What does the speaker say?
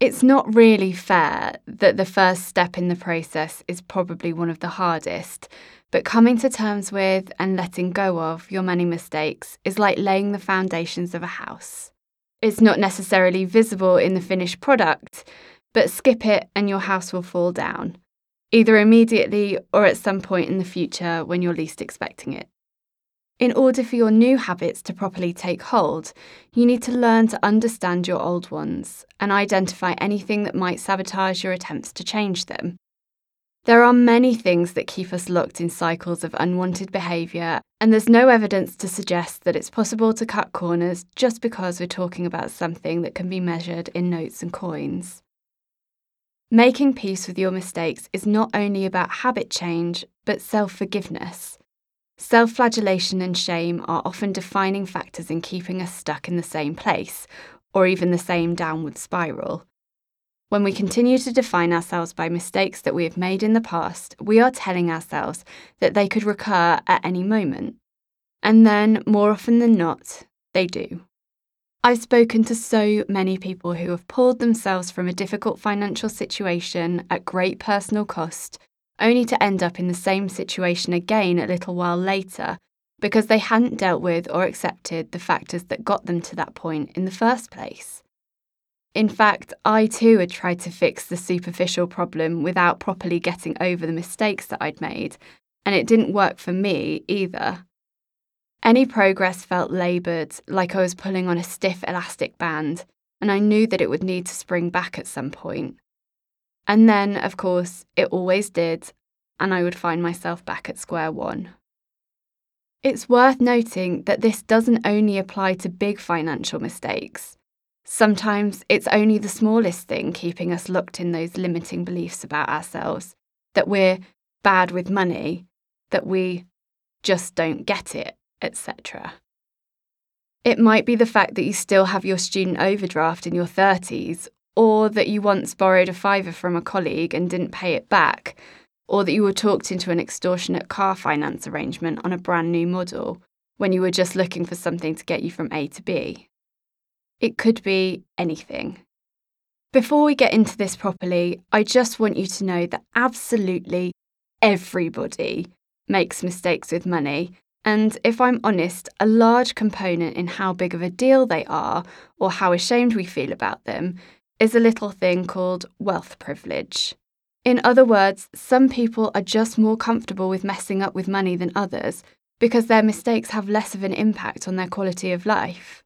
It's not really fair that the first step in the process is probably one of the hardest, but coming to terms with and letting go of your many mistakes is like laying the foundations of a house. It's not necessarily visible in the finished product, but skip it and your house will fall down, either immediately or at some point in the future when you're least expecting it. In order for your new habits to properly take hold, you need to learn to understand your old ones and identify anything that might sabotage your attempts to change them. There are many things that keep us locked in cycles of unwanted behaviour, and there's no evidence to suggest that it's possible to cut corners just because we're talking about something that can be measured in notes and coins. Making peace with your mistakes is not only about habit change, but self forgiveness. Self flagellation and shame are often defining factors in keeping us stuck in the same place, or even the same downward spiral. When we continue to define ourselves by mistakes that we have made in the past, we are telling ourselves that they could recur at any moment. And then, more often than not, they do. I've spoken to so many people who have pulled themselves from a difficult financial situation at great personal cost only to end up in the same situation again a little while later because they hadn't dealt with or accepted the factors that got them to that point in the first place. In fact, I too had tried to fix the superficial problem without properly getting over the mistakes that I'd made, and it didn't work for me either. Any progress felt laboured, like I was pulling on a stiff elastic band, and I knew that it would need to spring back at some point. And then, of course, it always did, and I would find myself back at square one. It's worth noting that this doesn't only apply to big financial mistakes. Sometimes it's only the smallest thing keeping us locked in those limiting beliefs about ourselves that we're bad with money, that we just don't get it, etc. It might be the fact that you still have your student overdraft in your 30s, or that you once borrowed a fiver from a colleague and didn't pay it back, or that you were talked into an extortionate car finance arrangement on a brand new model when you were just looking for something to get you from A to B. It could be anything. Before we get into this properly, I just want you to know that absolutely everybody makes mistakes with money. And if I'm honest, a large component in how big of a deal they are or how ashamed we feel about them is a little thing called wealth privilege. In other words, some people are just more comfortable with messing up with money than others because their mistakes have less of an impact on their quality of life.